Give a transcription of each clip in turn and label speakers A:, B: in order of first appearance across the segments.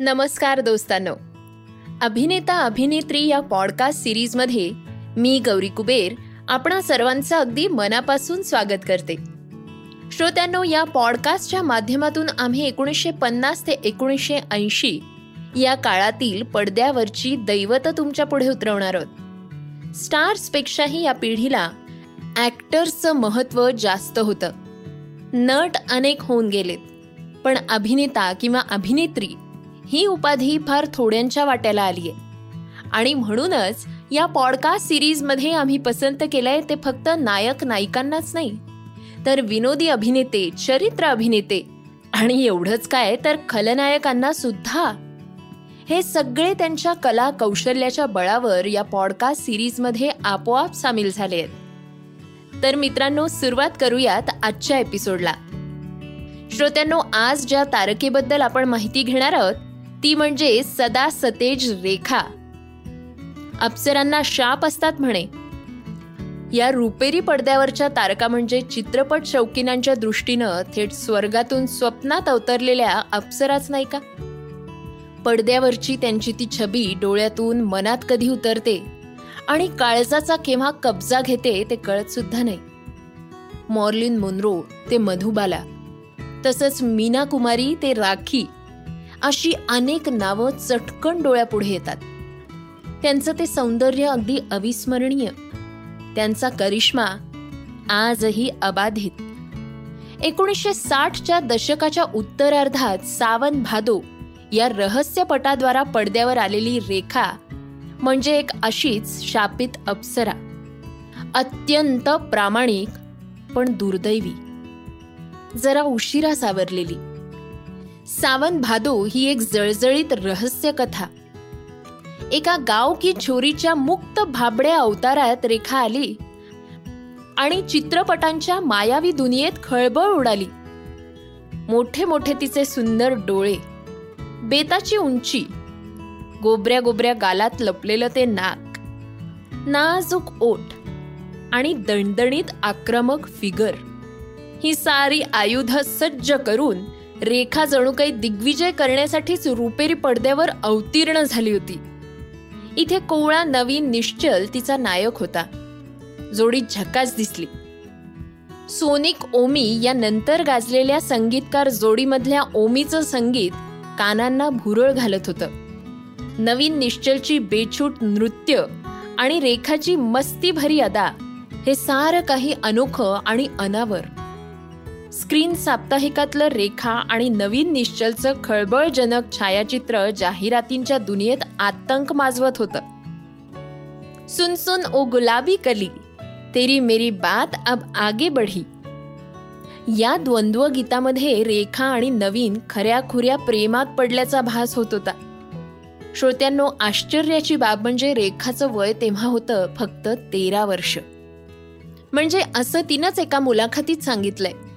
A: नमस्कार दोस्तांनो. अभिनेता अभिनेत्री या पॉडकास्ट सिरीजमध्ये मी गौरी कुबेर आपणा सर्वांचं अगदी मनापासून स्वागत करते. श्रोत्यांनो या पॉडकास्टच्या माध्यमातून आम्ही एकोणीसशे पन्नास ते एकोणीसशे ऐंशी या काळातील पडद्यावरची दैवत तुमच्यापुढे उतरवणार आहोत. स्टार्सपेक्षाही या पिढीला ॲक्टर्सचं महत्त्व जास्त होतं. नट अनेक होऊन गेलेत. पण अभिनेता किंवा अभिनेत्री ही उपाधी फार थोड्यांच्या वाट्याला आली आहे. आणि म्हणूनच या पॉडकास्ट सिरीजमध्ये आम्ही पसंत केलंय ते फक्त नायक नायिकांनाच नाही तर विनोदी अभिनेते चरित्र अभिनेते आणि एवढंच काय तर खलनायकांना सुद्धा. हे सगळे त्यांच्या कला कौशल्याच्या बळावर या पॉडकास्ट सिरीजमध्ये आपोआप सामील झाले आहेत. तर मित्रांनो सुरुवात करूयात आजच्या एपिसोडला श्रोत्यांनो आज ज्या तारकेबद्दल आपण माहिती घेणार आहोत ती म्हणजे सदा सतेज रेखा. अप्सरांना शाप असतात म्हणे. या रुपेरी पडद्यावरच्या तारका म्हणजे चित्रपट शौकीनांच्या दृष्टीनं थेट स्वर्गातून स्वप्नात अवतरलेल्या अप्सराच नाही का? पडद्यावरची त्यांची ती छबी डोळ्यातून मनात कधी उतरते आणि काळजाचा केव्हा कब्जा घेते ते कळत सुद्धा नाही. मॉर्लिन मुनरो ते मधुबाला. तसंच मीना कुमारी ते राखी. अशी अनेक नावं चटकन डोळ्यापुढे येतात. त्यांचं ते सौंदर्य अगदी अविस्मरणीय. त्यांचा करिश्मा आजही अबाधित. एकोणीसशे साठच्या दशकाच्या उत्तरार्धात सावन भादो या रहस्यपटाद्वारा पडद्यावर आलेली रेखा म्हणजे एक अशीच शापित अप्सरा. अत्यंत प्रामाणिक पण दुर्दैवी. जरा उशिरा सावरलेली. सावन भादो ही एक जळजळीत रहस्य कथा. एका गाव की छोरीच्या मुक्त भाबड्या अवतारात रेखा आली आणि चित्रपटांच्या मायावी दुनियेत खळबळ उडाली. मोठे मोठे तिचे सुंदर डोळे बेताची उंची गोबऱ्या गोबऱ्या गालात लपलेलं ते नाक नाजूक ओठ आणि दणदणीत आक्रमक फिगर. ही सारी आयुध सज्ज करून रेखा जणू काही दिग्विजय करण्यासाठीच रुपेरी पडद्यावर अवतीर्ण झाली होती. इथे कोवळा नवीन निश्चल तिचा नायक होता. जोडी झकास दिसली. सोनिक ओमी या नंतर गाजलेल्या संगीतकार जोडीमधल्या ओमीचं संगीत कानांना भुरळ घालत होतं. नवीन निश्चलची बेछूट नृत्य आणि रेखाची मस्ती भरी अदा हे सारं काही अनोखं आणि अनावर स्क्रीन साप्ताहिकातलं रेखा आणि नवीन निश्चलचं खळबळजनक छायाचित्र जाहिरातींच्या दुनियेत आतंक माजवत होतं. सुन सुन ओ गुलाबी कली तेरी मेरी बात अब आगे बढी. या द्वंद्व गीतामध्ये रेखा आणि नवीन खऱ्या खुऱ्या प्रेमात पडल्याचा भास होत होता. श्रोत्यांनो आश्चर्याची बाब म्हणजे रेखाचं वय तेव्हा होतं फक्त तेरा वर्ष. म्हणजे असं तिनंच एका मुलाखतीत सांगितलंय.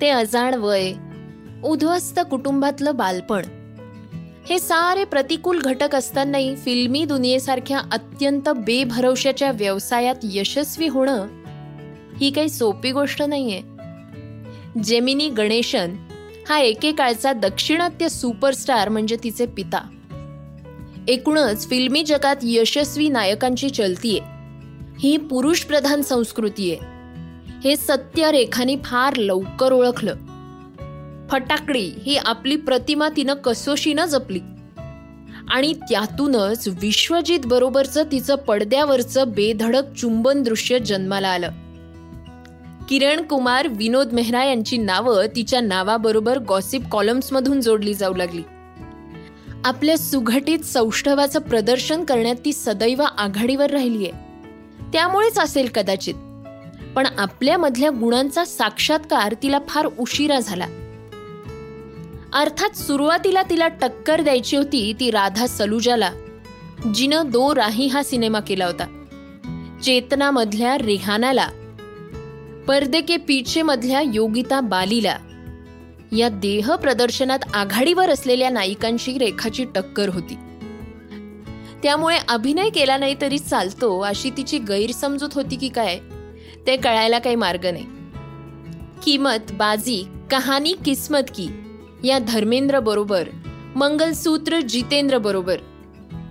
A: ते अजाण वय उद्ध्वस्त कुटुंबातलं बालपण. हे सारे प्रतिकूल घटक असतानाही फिल्मी दुनियेसारख्या अत्यंत बेभरवशाच्या व्यवसायात यशस्वी होणं ही काही सोपी गोष्ट नाहीये. जेमिनी गणेशन हा एकेकाळचा दक्षिणात्य सुपरस्टार म्हणजे तिचे पिता. एकूणच फिल्मी जगात यशस्वी नायकांची चलतीये. ही पुरुष प्रधान संस्कृती आहे हे सत्य रेखाने फार लवकर ओळखलं. फटाकडी ही आपली प्रतिमा तिनं कसोशीनं जपली. आणि त्यातूनच विश्वजित बरोबरचं तिचं पडद्यावरचं बेधडक चुंबन दृश्य जन्माला आलं. किरण कुमार विनोद मेहरा यांची नावं तिच्या नावाबरोबर गॉसिप कॉलम्समधून जोडली जाऊ लागली. आपल्या सुघटित सौष्ठवाचं प्रदर्शन करण्यात ती सदैव आघाडीवर राहिलीये. त्यामुळेच असेल कदाचित. पण आपल्यामधल्या गुणांचा साक्षात्कार तिला फार उशिरा झाला. अर्थात सुरुवातीला तिला टक्कर द्यायची होती ती राधा सलुजाला जिनं दो राही हा सिनेमा केला होता. चेतनामधल्या रेहानाला पर्दे के पीछे मधल्या योगिता बालीला या देह प्रदर्शनात आघाडीवर असलेल्या नायिकांशी रेखाची टक्कर होती. त्यामुळे अभिनय केला नाही तरी चालतो अशी तिची गैरसमजूत होती की काय? ते कळायला काही मार्ग नाही. किमत बाजी कहाणी किस्मत की या धर्मेंद्र बरोबर मंगलसूत्र जितेंद्र बरोबर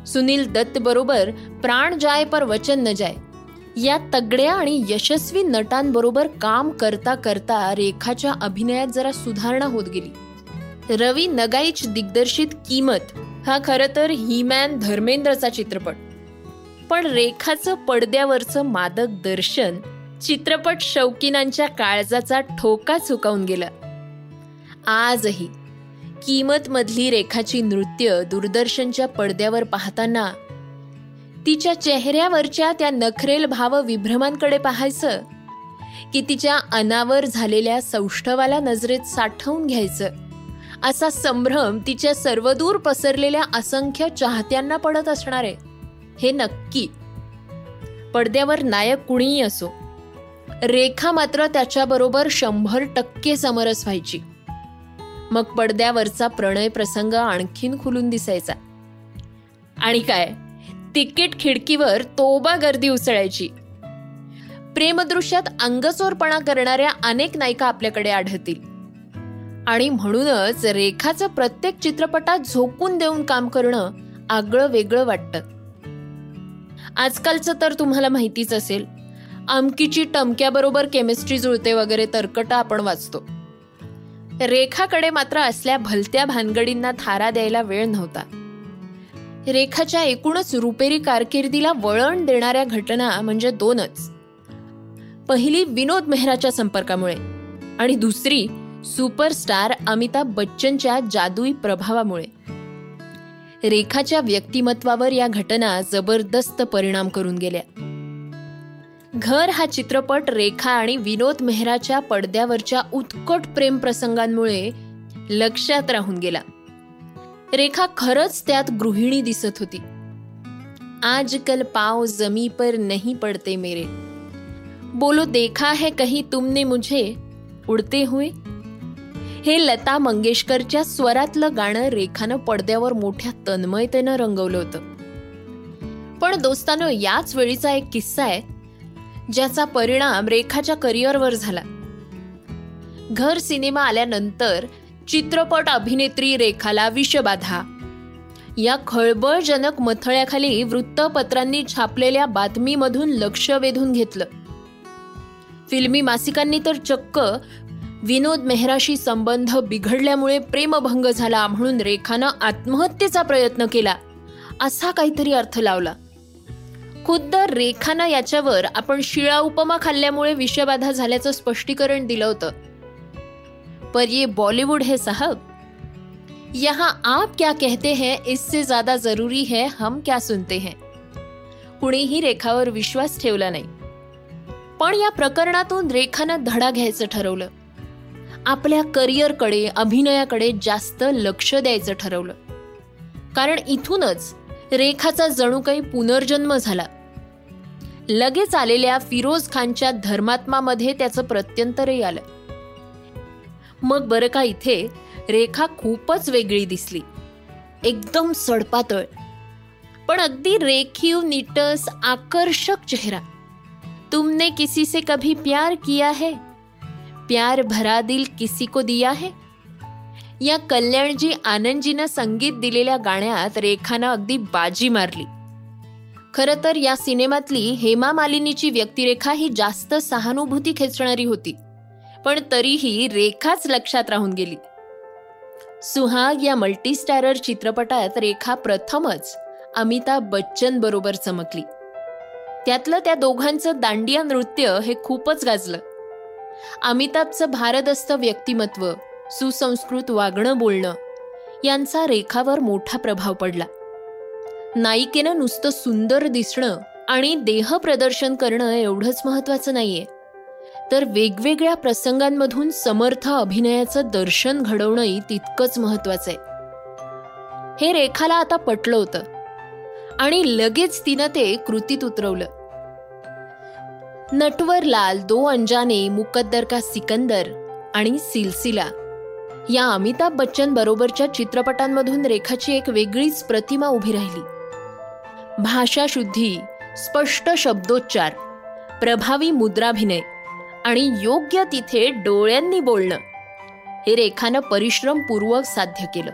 A: सुनील दत्त बरोबर प्राण जाय पर वचन न जाय या तगड्या आणि यशस्वी नटांबरोबर काम करता करता रेखाच्या अभिनयात जरा सुधारणा होत गेली. रवी नगाईच दिग्दर्शित किमत हा खरं तर हिमॅन धर्मेंद्रचा चित्रपट. पण रेखाचं पडद्यावरचं मादक दर्शन चित्रपट शौकीनांच्या काळजाचा ठोका चुकावून गेला. आजही किमतमधली रेखाची नृत्य दूरदर्शनच्या पडद्यावर पाहताना तिच्या चेहऱ्यावरच्या त्या नखरेल भाव विभ्रमांकडे पाहायचं की तिच्या अनावर झालेल्या सौष्ठवाला नजरेत साठवून घ्यायचं असा संभ्रम तिच्या सर्वदूर पसरलेल्या असंख्य चाहत्यांना पडत असणार आहे हे नक्की. पडद्यावर नायक कुणीही असो रेखा मात्र त्याच्याबरोबर शंभर टक्के समरस व्हायची. मग पडद्यावरचा प्रणय प्रसंग आणखीन खुलून दिसायचा. आणि काय तिकीट खिडकीवर तोबा गर्दी उसळायची. प्रेमदृश्यात अंगचोरपणा करणाऱ्या अनेक नायिका आपल्याकडे आढळतील. आणि म्हणूनच रेखाचं प्रत्येक चित्रपटात झोकून देऊन काम करणं आगळं वेगळं वाटतं. आजकालचं तर तुम्हाला माहितीच असेल अमकीची टमक्याबरोबर केमिस्ट्री जुळते वगैरे तर्कटा आपण वाचतो. रेखाकडे मात्र असल्या भलत्या भानगडींना थारा द्यायला वेळ नव्हता. रेखाच्या एकूणच रुपेरी कारकिर्दीला वळण देणाऱ्या घटना म्हणजे दोनच. पहिली विनोद मेहराच्या संपर्कामुळे आणि दुसरी सुपरस्टार अमिताभ बच्चनच्या जादुई प्रभावामुळे. रेखाच्या व्यक्तिमत्वावर या घटना जबरदस्त परिणाम करून गेल्या. घर हा चित्रपट रेखा आणि विनोद मेहराच्या पडद्यावरच्या उत्कट प्रेम प्रसंगांमुळे लक्षात राहून गेला. रेखा खरंच त्यात गृहिणी दिसत होती. आजकल पाव जमी पर नहीं पडते मेरे. बोलो देखा है कहीं तुमने मुझे? उडते हुए? हे लता मंगेशकरच्या स्वरातलं गाणं रेखानं पडद्यावर मोठ्या तन्मयतेनं रंगवलं होतं. पण दोस्तानो याच वेळीचा एक किस्सा आहे. ज्याचा परिणाम रेखाच्या करिअरवर झाला. घर सिनेमा आल्यानंतर चित्रपट अभिनेत्री रेखाला विषबाधा या खळबळजनक मथळ्याखाली वृत्तपत्रांनी छापलेल्या बातमीमधून लक्ष वेधून घेतलं. फिल्मी मासिकांनी तर चक्क विनोद मेहराशी संबंध बिघडल्यामुळे प्रेमभंग झाला म्हणून रेखानं आत्महत्येचा प्रयत्न केला असा काहीतरी अर्थ लावला. खुद्द रेखानं याच्यावर आपण शिळा उपमा खाल्ल्यामुळे विषबाधा झाल्याचं स्पष्टीकरण दिलं होतं. पर ये बॉलिवूड है साहब. यहां आप क्या कहते हैं इससे ज्यादा जरूरी है हम क्या सुनते हैं. कुणीही रेखावर विश्वास ठेवला नाही. पण या प्रकरणातून रेखानं धडा घ्यायचं ठरवलं. आपल्या करिअरकडे अभिनयाकडे जास्त लक्ष द्यायचं ठरवलं. कारण इथूनच रेखाचा जणू काही पुनर्जन्म झाला. लगेच आलेल्या फिरोज खानच्या धर्मात्मामध्ये त्याचं प्रत्यंतरही आलं. मग बरं का इथे रेखा खूपच वेगळी दिसली. एकदम सडपातळ. पण अगदी रेखीव निटस आकर्षक चेहरा. तुमने किसी से कभी प्यार किया है? प्यार भरा दिल किसी को दिया है? या कल्याणजी आनंदजीनं संगीत दिलेल्या गाण्यात रेखानं अगदी बाजी मारली. खरं तर या सिनेमातली हेमा मालिनीची व्यक्तिरेखा ही जास्त सहानुभूती खेचणारी होती. पण तरीही रेखाच लक्षात राहून गेली. सुहाग या मल्टीस्टारर चित्रपटात रेखा प्रथमच अमिताभ बच्चन बरोबर चमकली. त्यातलं त्या दोघांचं दांडिया नृत्य हे खूपच गाजलं. अमिताभचं भारदस्त व्यक्तिमत्व सुसंस्कृत वागणं बोलणं यांचा रेखावर मोठा प्रभाव पडला. नायिकेनं नुसतं सुंदर दिसणं आणि देह प्रदर्शन करणं एवढंच महत्वाचं नाहीये. तर वेगवेगळ्या प्रसंगांमधून समर्थ अभिनयाचं दर्शन घडवणंही तितकंच महत्वाचं आहे हे रेखाला आता पटलं होतं. आणि लगेच तिनं ते कृतीत उतरवलं. नटवरलाल दो अंजाने मुकद्दर का सिकंदर आणि सिलसिला. या अमिताभ बच्चन बरोबरच्या चित्रपटांमधून रेखाची एक वेगळीच प्रतिमा उभी राहिली. भाषाशुद्धी स्पष्ट शब्दोच्चार प्रभावी मुद्राभिनय आणि योग्य तिथे डोळ्यांनी बोलणं हे रेखानं परिश्रमपूर्वक साध्य केलं.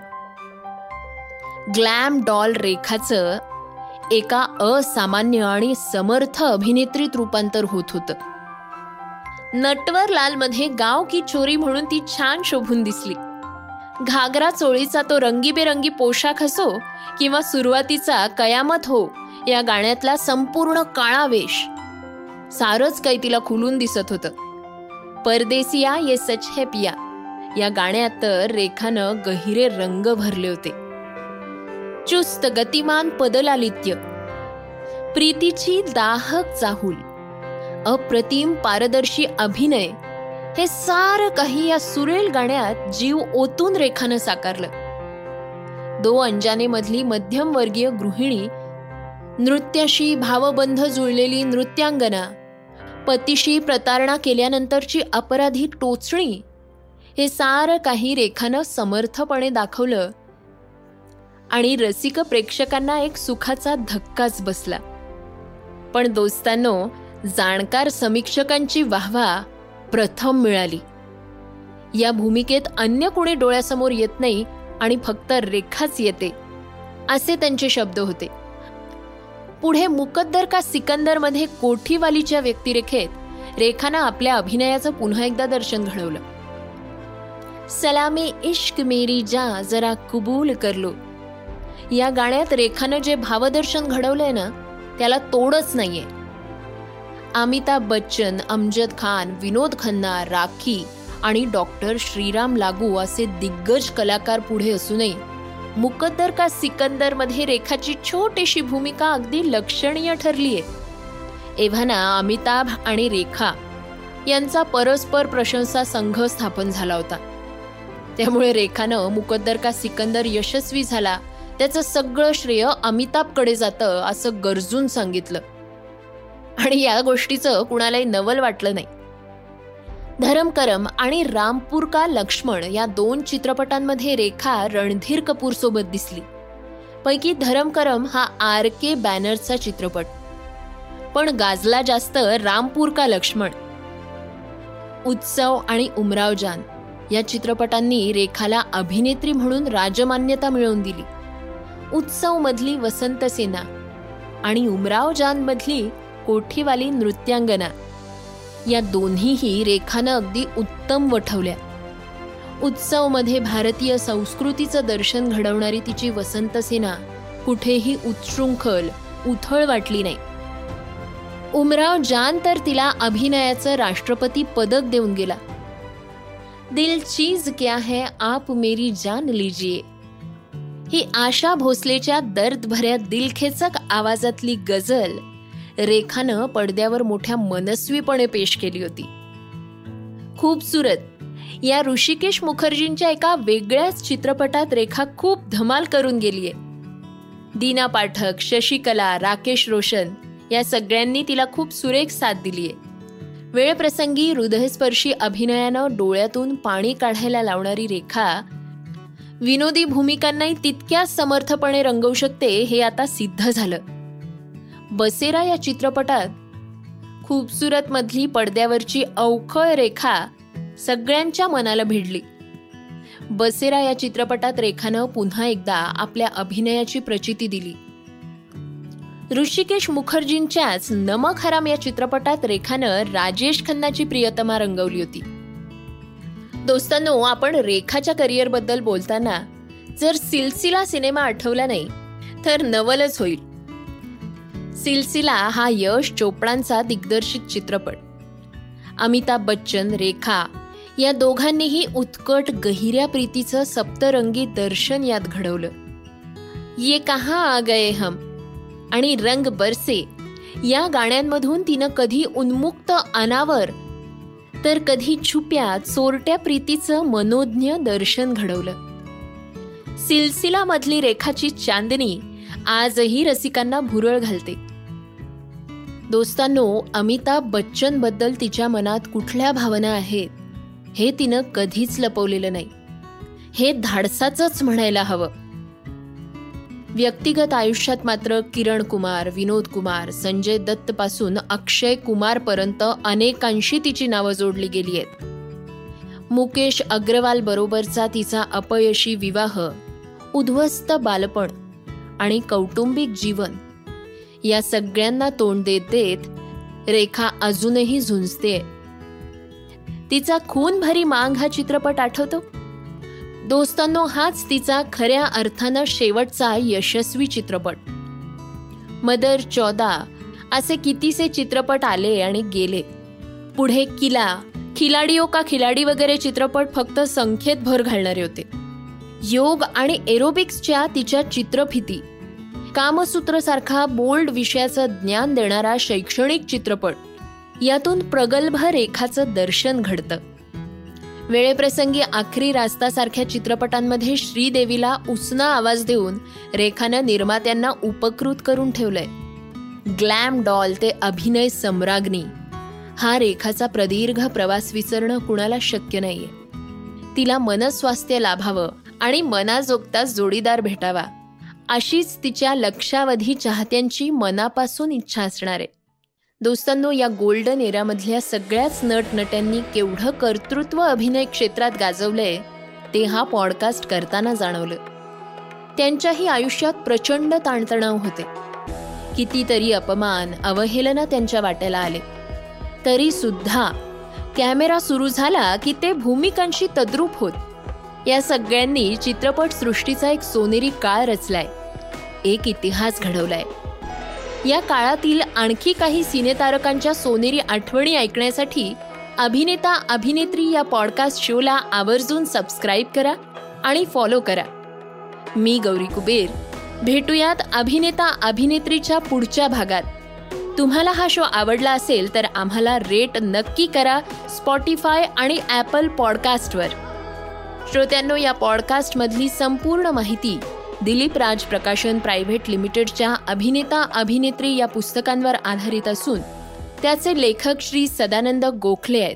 A: ग्लॅम डॉल रेखाचं एका असामान्य आणि समर्थ अभिनेत्रीत रूपांतर होत होतं. नटवर लालमध्ये गाव की चोरी म्हणून ती छान शोभून दिसली. घागरा चोळीचा तो रंगीबेरंगी पोशाख असो किंवा सुरुवातीचा कयामत हो या गाण्यातला संपूर्ण काळा वेश सारच काही तिला खुलून दिसत होतं. परदेसिया ये सच है पिया. या गाण्यात तर रेखानं गहिरे रंग भरले होते. चुस्त गतिमान पदलालित्य. प्रीतीची दाहक चाहूल. अप्रतिम पारदर्शी अभिनय. हे सार काही या सुरेल गाण्यात जीव ओतून रेखानं साकारलं. दो अंजाने मधली मध्यम वर्गीय गृहिणी नृत्याशी भावबंध जुळलेली नृत्यांगना पतीशी प्रतारणा केल्यानंतरची अपराधी टोचणी हे सार काही रेखानं समर्थपणे दाखवलं आणि रसिक प्रेक्षकांना एक सुखाचा धक्काच बसला. पण दोस्तांनो जाणकार समीक्षकांची वाहवा प्रथम मिळाली. या भूमिकेत अन्य कोणी डोळ्यासमोर येत नाही आणि फक्त रेखाच येते असे त्यांचे शब्द होते. पुढे मुकद्दर का सिकंदरमध्ये कोठीवालीच्या व्यक्तिरेखेत रेखानं आपल्या अभिनयाचं पुन्हा एकदा दर्शन घडवलं. सलामी इश्क मेरी जा जरा कुबूल करलो. या गाण्यात रेखानं जे भावदर्शन घडवलंय ना त्याला तोडच नाहीये. अमिताभ बच्चन अमजद खान विनोद खन्ना राखी आणि डॉक्टर श्रीराम लागू असे दिग्गज कलाकार पुढे असूनही मुकद्दर का सिकंदरमध्ये रेखाची छोटीशी भूमिका अगदी लक्षणीय ठरली आहे एव्हाना अमिताभ आणि रेखा यांचा परस्पर प्रशंसा संघ स्थापन झाला होता. त्यामुळे रेखानं मुकद्दर का सिकंदर यशस्वी झाला त्याचं सगळं श्रेय अमिताभकडे जातं असं गरजून सांगितलं. आणि या गोष्टीचं कुणालाही नवल वाटलं नाही. धरमकरम आणि रामपूर का लक्ष्मण या दोन चित्रपटांमध्ये रेखा रणधीर कपूर सोबत दिसली. पैकी धरमकरम हा आर के बॅनरचा चित्रपट. पण गाजला जास्त रामपूर का लक्ष्मण. उत्सव आणि उमराव जान या चित्रपटांनी रेखाला अभिनेत्री म्हणून राजमान्यता मिळवून दिली. उत्सव मधली वसंत सेना आणि उमराव जान मधली कोठीवाली नृत्यांगना. या दोन्हीही रेखानं अगदी उत्तम वठवल्या. उत्सवमध्ये भारतीय संस्कृतीचं दर्शन घडवणारी तिची वसंत सेना कुठेही उत्शृंखल उथळ वाटली नाही. उमराव जान तर तिला अभिनयाचं राष्ट्रपती पदक देऊन गेला. दिल चीज क्या है आप मेरी जान लीजिए. ही आशा भोसलेच्या दर्द भऱ्या दिलखेचक आवाजातली गझल रेखानं पडद्यावर मोठ्या मनस्वीपणे पेश केली होती. खूपसुरत या ऋषिकेश मुखर्जींच्या एका वेगळ्याच चित्रपटात रेखा खूप धमाल करून गेलीये. दीना पाठक शशिकला राकेश रोशन या सगळ्यांनी तिला खूप सुरेख साथ दिलीये. वेळप्रसंगी हृदयस्पर्शी अभिनयानं डोळ्यातून पाणी काढायला लावणारी रेखा विनोदी भूमिकांनाही तितक्याच समर्थपणे रंगवू शकते हे आता सिद्ध झालं. बसेरा या चित्रपटात खूबसूरत मधली पडद्यावरची अवखळ रेखा सगळ्यांच्या मनाला भिडली. बसेरा या चित्रपटात रेखानं पुन्हा एकदा आपल्या अभिनयाची प्रचिती दिली. ऋषिकेश मुखर्जींच्याच नमक हराम या चित्रपटात रेखानं राजेश खन्नाची प्रियतमा रंगवली होती. दोस्तांनो आपण रेखाच्या करिअरबद्दल बोलताना जर सिलसिला सिनेमा आठवला नाही तर नवलच होईल. सिलसिला हा यश चोपडांचा दिग्दर्शित चित्रपट. अमिताभ बच्चन रेखा या दोघांनीही उत्कट गहिऱ्या प्रीतीचं सप्तरंगी दर्शन यात घडवलं. ये कहा आ गए हम? आणि रंग बरसे या गाण्यांमधून तिनं कधी उन्मुक्त अनावर तर कधी छुप्या चोरट्या प्रीतीचं मनोज्ञ दर्शन घडवलं. सिलसिला मधली रेखाची चांदणी आजही रसिकांना भुरळ घालते. दोस्तांनो अमिताभ बच्चनबद्दल तिच्या मनात कुठल्या भावना आहेत हे तिनं कधीच लपवलेलं नाही. हे धाडसाचंच म्हणायला हवं. व्यक्तिगत आयुष्यात मात्र किरण कुमार विनोद कुमार संजय दत्त पासून अक्षय कुमारपर्यंत अनेकांशी तिची नावं जोडली गेली आहेत. मुकेश अग्रवाल बरोबरचा तिचा अपयशी विवाह उद्ध्वस्त बालपण आणि कौटुंबिक जीवन या सगळ्यांना तोंड देत देत रेखा अजूनही झुंजते. तिचा खून भरी मांग हा चित्रपट आठवतो? दोस्तांनो हाच तिचा खऱ्या अर्थानं शेवटचा यशस्वी चित्रपट. मदर चौदा असे कितीसे चित्रपट आले आणि गेले. पुढे किला खिलाडीओ का खिलाडी वगैरे चित्रपट फक्त संख्येत भर घालणारे होते. योग आणि एरोबिक्सच्या तिच्या चित्रफिती. कामसूत्रसारखा बोल्ड विषयाचं ज्ञान देणारा शैक्षणिक चित्रपट. यातून प्रगल्भ रेखाचं दर्शन घडतं. वेळेप्रसंगी आखरी रास्तासारख्या चित्रपटांमध्ये श्रीदेवीला उसना आवाज देऊन रेखानं निर्मात्यांना उपकृत करून ठेवलंय. ग्लॅम डॉल ते अभिनय सम्राग्नी हा रेखाचा प्रदीर्घ प्रवास विसरणं कुणाला शक्य नाहीये. तिला मनस्वास्थ्य लाभावं आणि मनाजोगता जोडीदार भेटावा. अशीच तिच्या लक्षावधी चाहत्यांची मनापासून इच्छा असणार आहे. दोस्तांनो या गोल्डन एरामधल्या सगळ्याच नटनट्यांनी केवढं कर्तृत्व अभिनय क्षेत्रात गाजवलंय ते हा पॉडकास्ट करताना जाणवलं. त्यांच्याही आयुष्यात प्रचंड ताणतणाव होते. कितीतरी अपमान अवहेलना त्यांच्या वाट्याला आले. तरी सुद्धा कॅमेरा सुरू झाला की ते भूमिकांशी तद्रूप होत. या सगळ्यांनी चित्रपट सृष्टीचा एक सोनेरी काळ रचलाय. एक इतिहास घडवलाय. या काळातील आणखी काही सिनेतारकांच्या सोनेरी आठवणी ऐकण्यासाठी अभिनेता अभिनेत्री या पॉडकास्ट शोला आवर्जून सबस्क्राईब करा आणि फॉलो करा. मी गौरी कुबेर. भेटूयात अभिनेता अभिनेत्रीच्या पुढच्या भागात. तुम्हाला हा शो आवडला असेल तर आम्हाला रेट नक्की करा स्पॉटीफाय आणि ॲपल पॉडकास्टवर श्रोत्यांनो या पॉडकास्टमधली संपूर्ण माहिती दिलीप राज प्रकाशन प्रायव्हेट लिमिटेडच्या अभिनेता अभिनेत्री या पुस्तकांवर आधारित असून त्याचे लेखक श्री सदानंद गोखले आहेत.